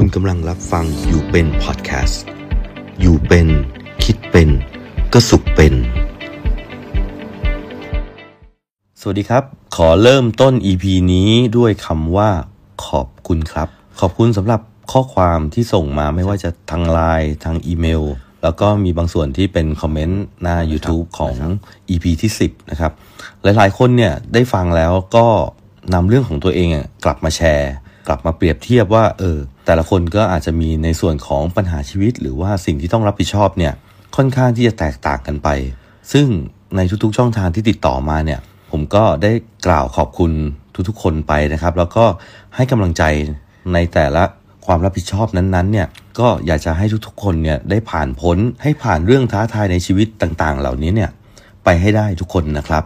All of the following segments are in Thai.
คุณกำลังรับฟังอยู่เป็นพอดแคสต์ อยู่เป็น คิดเป็น ก็สุขเป็น สวัสดีครับ ขอเริ่มต้น EP นี้ด้วยคำว่าขอบคุณครับ ขอบคุณสำหรับข้อความที่ส่งมาไม่ว่าจะทางไลน์ทางอีเมล แล้วก็มีบางส่วนที่เป็นคอมเมนต์หน้า YouTube ของ EP ที่ 10 นะครับ หลายๆ คนเนี่ยได้ฟังแล้วก็นำเรื่องของตัวเองอะกลับมาแชร์ กลับมาเปรียบเทียบว่า เออ แต่ละคนก็อาจจะมีในส่วนของปัญหาชีวิต หรือว่าสิ่งที่ต้องรับผิดชอบเนี่ยค่อนข้างที่จะแตกต่างกันไป ซึ่งในทุกๆช่องทางที่ติดต่อมาเนี่ยผมก็ได้กล่าวขอบคุณทุกๆคนไปนะครับ แล้วก็ให้กำลังใจในแต่ละความรับผิดชอบนั้นๆเนี่ยก็อยากจะให้ทุกๆคนเนี่ยได้ผ่านพ้นให้ผ่านเรื่องท้าทายในชีวิตต่างๆ เหล่านี้เนี่ยไปให้ได้ทุกคนนะครับ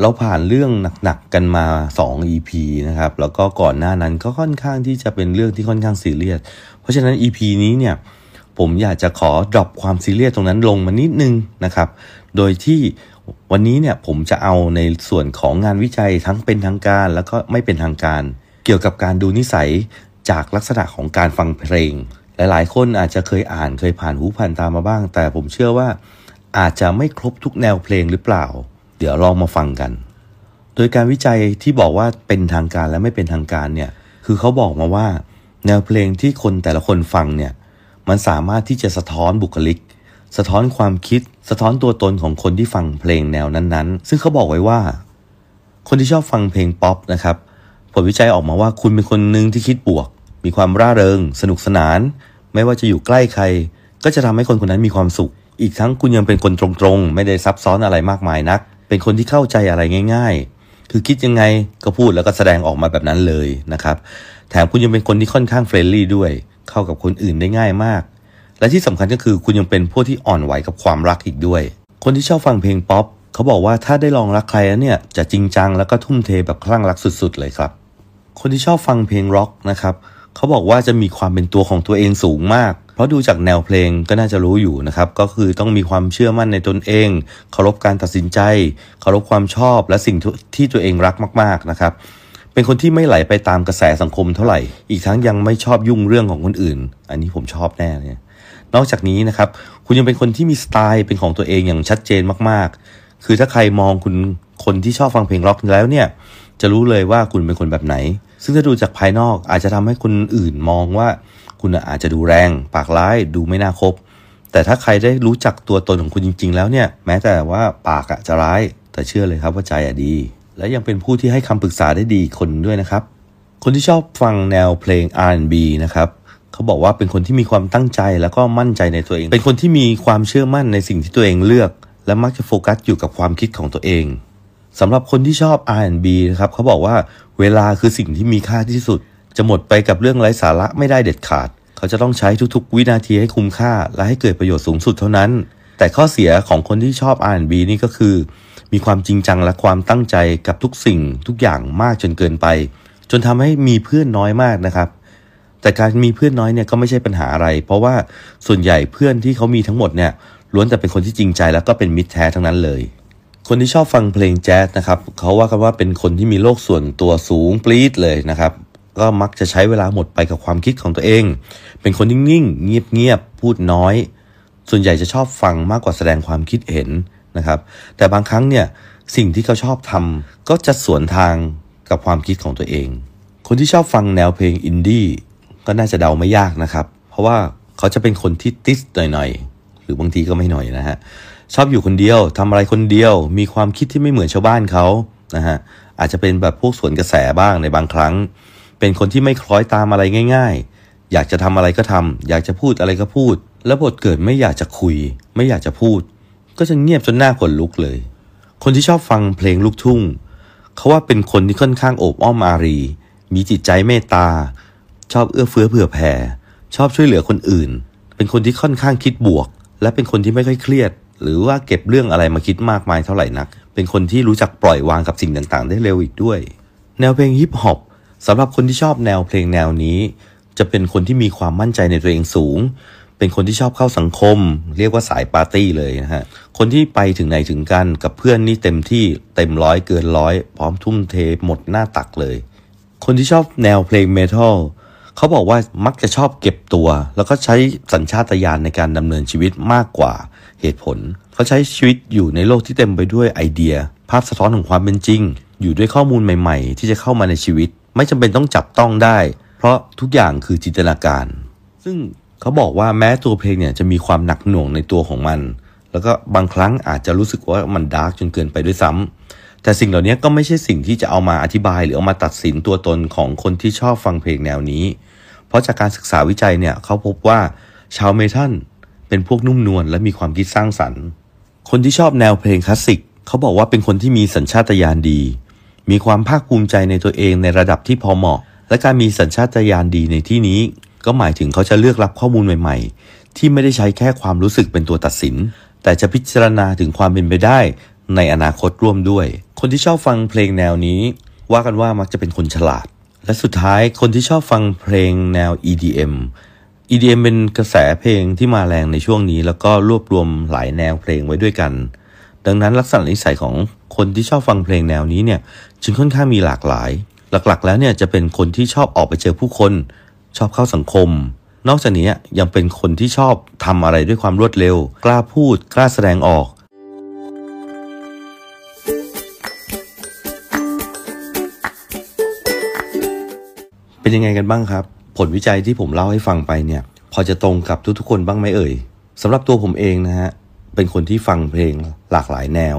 เราผ่านเรื่องหนักๆกันมา 2 EP นะครับ แล้วก็ก่อนหน้านั้นก็ค่อนข้างที่จะเป็นเรื่องที่ค่อนข้างซีเรียส เพราะฉะนั้น EP นี้เนี่ยผมอยากจะขอดรอปความซีเรียสตรงนั้นลงมานิดนึงนะครับ โดยที่วันนี้เนี่ยผมจะเอาในส่วนของงานวิจัยทั้งเป็นทางการ แล้วก็ไม่เป็นทางการ เกี่ยวกับการดูนิสัยจากลักษณะของการฟังเพลง หลายๆ คนอาจจะเคยอ่านเคยผ่านหูผ่านตามาบ้าง แต่ผมเชื่อว่าอาจจะไม่ครบทุกแนวเพลงหรือเปล่า เดี๋ยวลองมาฟังกัน โดยการวิจัยที่บอกว่าเป็นทางการและไม่เป็นทางการเนี่ย คือเขาบอกมาว่า แนวเพลงที่คนแต่ละคนฟังเนี่ย มันสามารถที่จะสะท้อนบุคลิก สะท้อนความคิด สะท้อนตัวตนของคนที่ฟังเพลงแนวนั้นๆ ซึ่งเขาบอกไว้ว่า คนที่ชอบฟังเพลงป๊อปนะครับ ผลวิจัยออกมาว่าคุณเป็นคนหนึ่งที่คิดบวก มีความร่าเริง สนุกสนาน ไม่ว่าจะอยู่ใกล้ใคร ก็จะทำให้คนคนนั้นมีความสุขอีกทั้งคุณยังเป็นคนตรงๆ ไม่ได้ซับซ้อนอะไรมากมายนัก เป็นคนที่เข้าใจอะไรง่าย ๆ คือคิดยังไงก็พูดแล้วก็แสดงออกมาแบบนั้นเลยนะครับ แถมคุณยังเป็นคนที่ค่อนข้าง friendly ด้วย เข้ากับคนอื่นได้ง่ายมาก และที่สำคัญก็คือคุณยังเป็นพวกที่อ่อนไหวกับความรักอีกด้วย คนที่ชอบฟังเพลงป๊อปเขาบอกว่าถ้าได้ลองรักใครแล้วเนี่ยจะจริงจังแล้วก็ทุ่มเทแบบคลั่งรักสุดๆเลยครับ คนที่ชอบฟังเพลงร็อกนะครับเขาบอกว่าจะมีความเป็นตัวของตัวเองสูงมาก เพราะดูจากแนวเพลงก็น่าจะรู้อยู่นะครับก็คือต้องมีความเชื่อมั่นในตนเองเคารพการตัดสินใจเคารพความชอบและสิ่งที่ตัวเองรักมาก ๆนะครับ เป็นคนที่ไม่ไหลไปตามกระแสสังคมเท่าไหร่ อีกทั้งยังไม่ชอบยุ่งเรื่องของคนอื่น อันนี้ผมชอบแน่เลยนอกจากนี้นะครับ คุณยังเป็นคนที่มีสไตล์เป็นของตัวเองอย่างชัดเจนมากๆ คือถ้าใครมองคุณคนที่ชอบฟังเพลงร็อกแล้วเนี่ย จะรู้เลยว่าคุณเป็นคนแบบไหน ซึ่งถ้าดูจากภายนอกอาจจะทำให้คนอื่นมองว่า คุณอาจจะดูแรง ปากร้ายดูไม่น่าคบ แต่ถ้าใครได้รู้จักตัวตนของคุณจริง ๆ แล้วเนี่ยแม้แต่ว่าปากอะจะร้าย แต่เชื่อเลยครับว่าใจอะดี และยังเป็นผู้ที่ให้คำปรึกษาได้ดีคนด้วยนะครับ คนที่ชอบฟังแนวเพลง R&B นะครับเขาบอกว่าเป็นคนที่มีความตั้งใจแล้วก็มั่นใจในตัวเอง เป็นคนที่มีความเชื่อมั่นในสิ่งที่ตัวเองเลือก และมักจะโฟกัสอยู่กับความคิดของตัวเองสำหรับคนที่ชอบ R&B นะครับเขาบอกว่าเวลาคือสิ่งที่มีค่าที่สุด จะหมดไปกับเรื่องไร้สาระไม่ได้เด็ดขาด เขาจะต้องใช้ทุกๆ วินาทีให้คุ้มค่า และให้เกิดประโยชน์สูงสุดเท่านั้น แต่ข้อเสียของคนที่ชอบ R&B นี่ก็คือ มีความจริงจังและความตั้งใจกับทุกสิ่งทุกอย่างมากจนเกินไป จนทำให้มีเพื่อนน้อยมากนะครับ แต่การมีเพื่อนน้อยเนี่ยก็ไม่ใช่ปัญหาอะไร เพราะว่าส่วนใหญ่เพื่อนที่เขามีทั้งหมดเนี่ยล้วนแต่เป็นคนที่จริงใจแล้วก็เป็นมิตรแท้ทั้งนั้นเลยคนที่ชอบฟังเพลงแจ๊สนะครับเขาว่ากันว่าเป็นคนที่มีโลกส่วนตัวสูงปรี๊ดเลยนะครับ ก็มักจะใช้เวลาหมดไปกับความคิดของตัวเอง เป็นคนนิ่งๆ เงียบๆ พูดน้อย ส่วนใหญ่จะชอบฟังมากกว่าแสดงความคิดเห็นนะครับ แต่บางครั้งเนี่ยสิ่งที่เขาชอบทำก็จะสวนทางกับความคิดของตัวเอง คนที่ชอบฟังแนวเพลงอินดี้ก็น่าจะเดาไม่ยากนะครับ เพราะว่าเขาจะเป็นคนที่ติสหน่อยๆ หรือบางทีก็ไม่หน่อยนะฮะชอบอยู่คนเดียวทำอะไรคนเดียว มีความคิดที่ไม่เหมือนชาวบ้านเขานะฮะอาจจะเป็นแบบพวกสวนกระแสบ้างในบางครั้ง เป็นคนที่ไม่คล้อยตามอะไรง่าย ๆ อยากจะทำอะไรก็ทำอยากจะพูดอะไรก็พูด แล้วบทเกิดไม่อยากจะคุย ไม่อยากจะพูด ก็จะเงียบจนหน้าขนลุกเลย คนที่ชอบฟังเพลงลูกทุ่ง เขาว่าเป็นคนที่ค่อนข้างโอบอ้อมอารี มีจิตใจเมตตา ชอบเอื้อเฟื้อเผื่อแผ่ ชอบช่วยเหลือคนอื่น เป็นคนที่ค่อนข้างคิดบวก และเป็นคนที่ไม่ค่อยเครียด หรือว่าเก็บเรื่องอะไรมาคิดมากมายเท่าไหร่นัก เป็นคนที่รู้จักปล่อยวางกับสิ่งต่างๆ ได้เร็วอีกด้วย แนวเพลงฮิปฮอป สำหรับคนที่ชอบแนวเพลงแนวนี้ จะเป็นคนที่มีความมั่นใจในตัวเองสูง เป็นคนที่ชอบเข้าสังคม เรียกว่าสายปาร์ตี้เลยนะฮะ คนที่ไปถึงไหนถึงกันกับเพื่อนนี่เต็มที่เต็มร้อยเกินร้อย พร้อมทุ่มเทหมดหน้าตักเลย คนที่ชอบแนวเพลงเมทัลเขาบอกว่ามักจะชอบเก็บตัว แล้วก็ใช้สัญชาตญาณในการดำเนินชีวิตมากกว่าเหตุผล เขาใช้ชีวิตอยู่ในโลกที่เต็มไปด้วยไอเดีย ภาพสะท้อนของความเป็นจริง อยู่ด้วยข้อมูลใหม่ ๆ ที่จะเข้ามาในชีวิต ไม่จำเป็นต้องจับต้องได้ เพราะทุกอย่างคือจินตนาการ ซึ่งเขาบอกว่าแม้ตัวเพลงเนี่ยจะมีความหนักหน่วงในตัวของมัน แล้วก็บางครั้งอาจจะรู้สึกว่ามัน dark จนเกินไปด้วยซ้ำแต่สิ่งเหล่านี้ก็ไม่ใช่สิ่งที่จะเอามาอธิบายหรือเอามาตัดสินตัวตนของคนที่ชอบฟังเพลงแนวนี้ เพราะจากการศึกษาวิจัยเนี่ยเขาพบว่าชาวเมทัลเป็นพวกนุ่มนวลและมีความคิดสร้างสรรค์ คนที่ชอบแนวเพลงคลาสสิกเขาบอกว่าเป็นคนที่มีสัญชาตญาณดี มีความภาคภูมิใจในตัวเองในระดับที่พอเหมาะ และการมีสัญชาตญาณดีในที่นี้ ก็หมายถึงเขาจะเลือกรับข้อมูลใหม่ ๆ ที่ไม่ได้ใช้แค่ความรู้สึกเป็นตัวตัดสิน แต่จะพิจารณาถึงความเป็นไปได้ในอนาคตร่วมด้วย คนที่ชอบฟังเพลงแนวนี้ ว่ากันว่ามักจะเป็นคนฉลาด และสุดท้ายคนที่ชอบฟังเพลงแนว EDM EDM เป็นกระแสเพลงที่มาแรงในช่วงนี้ แล้วก็รวบรวมหลายแนวเพลงไว้ด้วยกัน ดังนั้นลักษณะนิสัยของคนที่ชอบฟังเพลงแนวนี้เนี่ยจึงค่อนข้างมีหลากหลาย หลักๆ แล้วเนี่ยจะเป็นคนที่ชอบออกไปเจอผู้คน ชอบเข้าสังคม นอกจากนี้ยังเป็นคนที่ชอบทำอะไรด้วยความรวดเร็ว กล้าพูด กล้าแสดงออกเป็นยังไงกันบ้างครับ ผลวิจัยที่ผมเล่าให้ฟังไปเนี่ย พอจะตรงกับทุกๆคนบ้างไหมเอ่ยสำหรับตัวผมเองนะฮะ เป็นคนที่ฟังเพลงหลากหลายแนว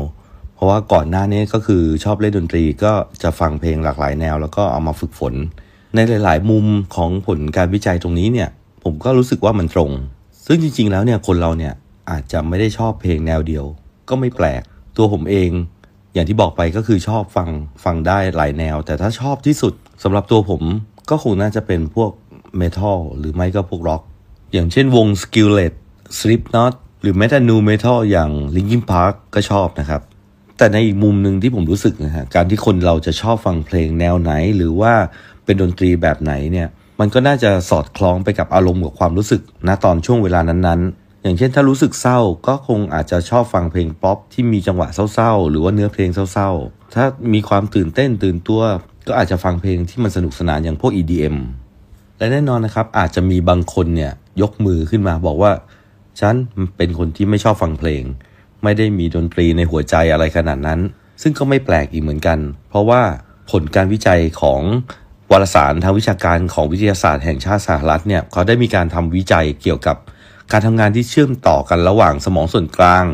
เพราะว่าก่อนหน้านี้ก็คือชอบเล่นดนตรีก็จะฟังเพลงหลากหลายแนว แล้วก็เอามาฝึกฝน ในหลาย ๆ มุมของผลการวิจัยตรงนี้เนี่ย ผมก็รู้สึกว่ามันตรง ซึ่งจริง ๆ แล้วเนี่ยคนเราเนี่ยอาจจะไม่ได้ชอบเพลงแนวเดียว ก็ไม่แปลกตัวผมเอง อย่างที่บอกไปก็คือชอบฟังฟังได้หลายแนว แต่ถ้าชอบที่สุดสำหรับตัวผมก็คงน่าจะเป็นพวกเมทัลหรือไม่ก็พวกร็อกอย่างเช่นวง Skillet Slipknot หรือแม้แต่ Nu Metal อย่าง Linkin Park ก็ชอบนะครับ แต่ในอีกมุมหนึ่งที่ผมรู้สึกนะฮะการที่คนเราจะชอบฟังเพลงแนวไหน หรือว่าเป็นดนตรีแบบไหนเนี่ยมันก็น่าจะสอดคล้องไปกับอารมณ์กับความรู้สึกณตอนช่วงเวลานั้นๆ อย่างเช่นถ้ารู้สึกเศร้าก็คงอาจจะชอบฟังเพลงป๊อปที่มีจังหวะเศร้าๆ หรือว่าเนื้อเพลงเศร้าๆ ถ้ามีความตื่นเต้นตื่นตัว ก็อาจจะฟังเพลงที่มันสนุกสนานอย่างพวก EDM และแน่นอนนะครับอาจจะมีบางคนเนี่ยยกมือขึ้นมาบอกว่า ฉันเป็นคนที่ไม่ชอบฟังเพลง ไม่ได้มีดนตรีในหัวใจอะไรขนาดนั้น ซึ่งก็ไม่แปลกอีกเหมือนกัน เพราะว่าผลการวิจัยของวารสารทางวิชาการของวิทยาศาสตร์แห่งชาติสหรัฐเนี่ยเขาได้มีการทำวิจัยเกี่ยวกับการทำงานที่เชื่อมต่อกันระหว่างสมองส่วนกลาง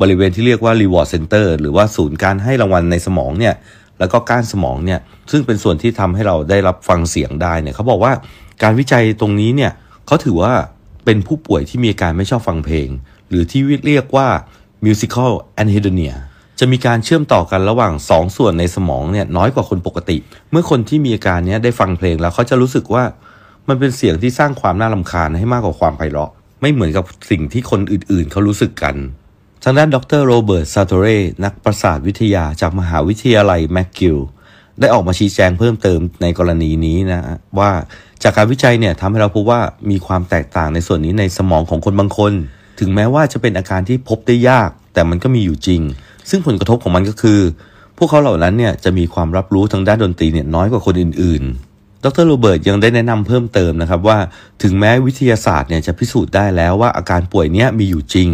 บริเวณที่เรียกว่า reward center หรือว่าศูนย์การให้รางวัลในสมองเนี่ยแล้วก็ก้านสมองเนี่ยซึ่งเป็นส่วนที่ทำให้เราได้รับฟังเสียงได้เนี่ยเขาบอกว่าการวิจัยตรงนี้เนี่ยเขาถือว่า เป็นผู้ป่วยที่มีอาการไม่ชอบฟังเพลง หรือที่เรียกว่า musical anhedonia จะมีการเชื่อมต่อกันระหว่าง 2 ส่วนในสมองเนี่ยน้อยกว่าคนปกติ เมื่อคนที่มีอาการนี้ได้ฟังเพลงแล้วเขาจะรู้สึกว่ามันเป็นเสียงที่สร้างความน่ารำคาญให้มากกว่าความไพเราะ ไม่เหมือนกับสิ่งที่คนอื่นๆ เขารู้สึกกันทางด้านดรโรเบิร์ตซาโตเรนักประสาทวิทยาจากมหาวิทยาลัยแมคกิลได้ออกมาชี้แจงเพิ่มเติมในกรณีนี้นะว่า จากการวิจัยเนี่ยทำให้เราพบว่ามีความแตกต่างในส่วนนี้ในสมองของคนบางคน ถึงแม้ว่าจะเป็นอาการที่พบได้ยาก แต่มันก็มีอยู่จริง ซึ่งผลกระทบของมันก็คือ พวกเขาเหล่านั้นเนี่ยจะมีความรับรู้ทางด้านดนตรีเนี่ยน้อยกว่าคนอื่นๆดรโรเบิร์ตยังได้แนะนำเพิ่มเติมนะครับว่าถึงแม้วิทยาศาสตร์เนี่ยจะพิสูจน์ได้แล้วว่าอาการป่วยเนี้ยมีอยู่จริง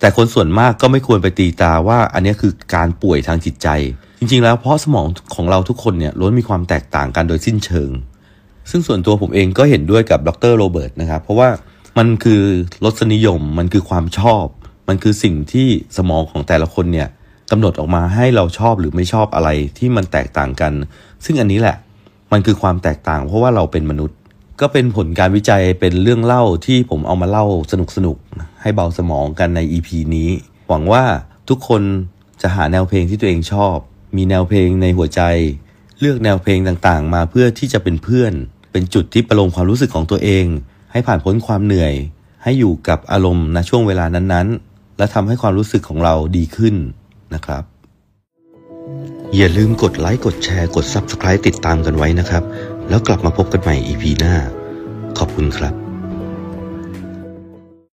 แต่คนส่วนมากก็ไม่ควรไปตีตาว่าอันนี้คือการป่วยทางจิตใจ จริงๆ แล้วเพราะสมองของเราทุกคนเนี่ยล้วนมีความแตกต่างกันโดยสิ้นเชิง ซึ่งส่วนตัวผมเองก็เห็นด้วยกับดรโรเบิร์ตนะครับ เพราะว่ามันคือรสนิยม มันคือความชอบ มันคือสิ่งที่สมองของแต่ละคนเนี่ยกำหนดออกมาให้เราชอบหรือไม่ชอบอะไรที่มันแตกต่างกัน ซึ่งอันนี้แหละ มันคือความแตกต่าง เพราะว่าเราเป็นมนุษย์ ก็เป็นผลการวิจัยเป็นเรื่องเล่าที่ผมเอามาเล่าสนุกสนุกๆให้เบาสมองกันใน EP นี้ หวังว่าทุกคนจะหาแนวเพลงที่ตัวเองชอบ มีแนวเพลงในหัวใจ เลือกแนวเพลงต่างๆ มาเพื่อที่จะเป็นเพื่อน เป็นจุดที่ประโลมความรู้สึกของตัวเอง ให้ผ่านพ้นความเหนื่อย ให้อยู่กับอารมณ์ณช่วงเวลานั้นๆ และทำให้ความรู้สึกของเราดีขึ้นนะครับ อย่าลืมกดไลค์กดแชร์กด Subscribe ติดตามกันไว้นะครับ แล้วกลับมาพบกันใหม่ EP หน้า ขอบคุณครับ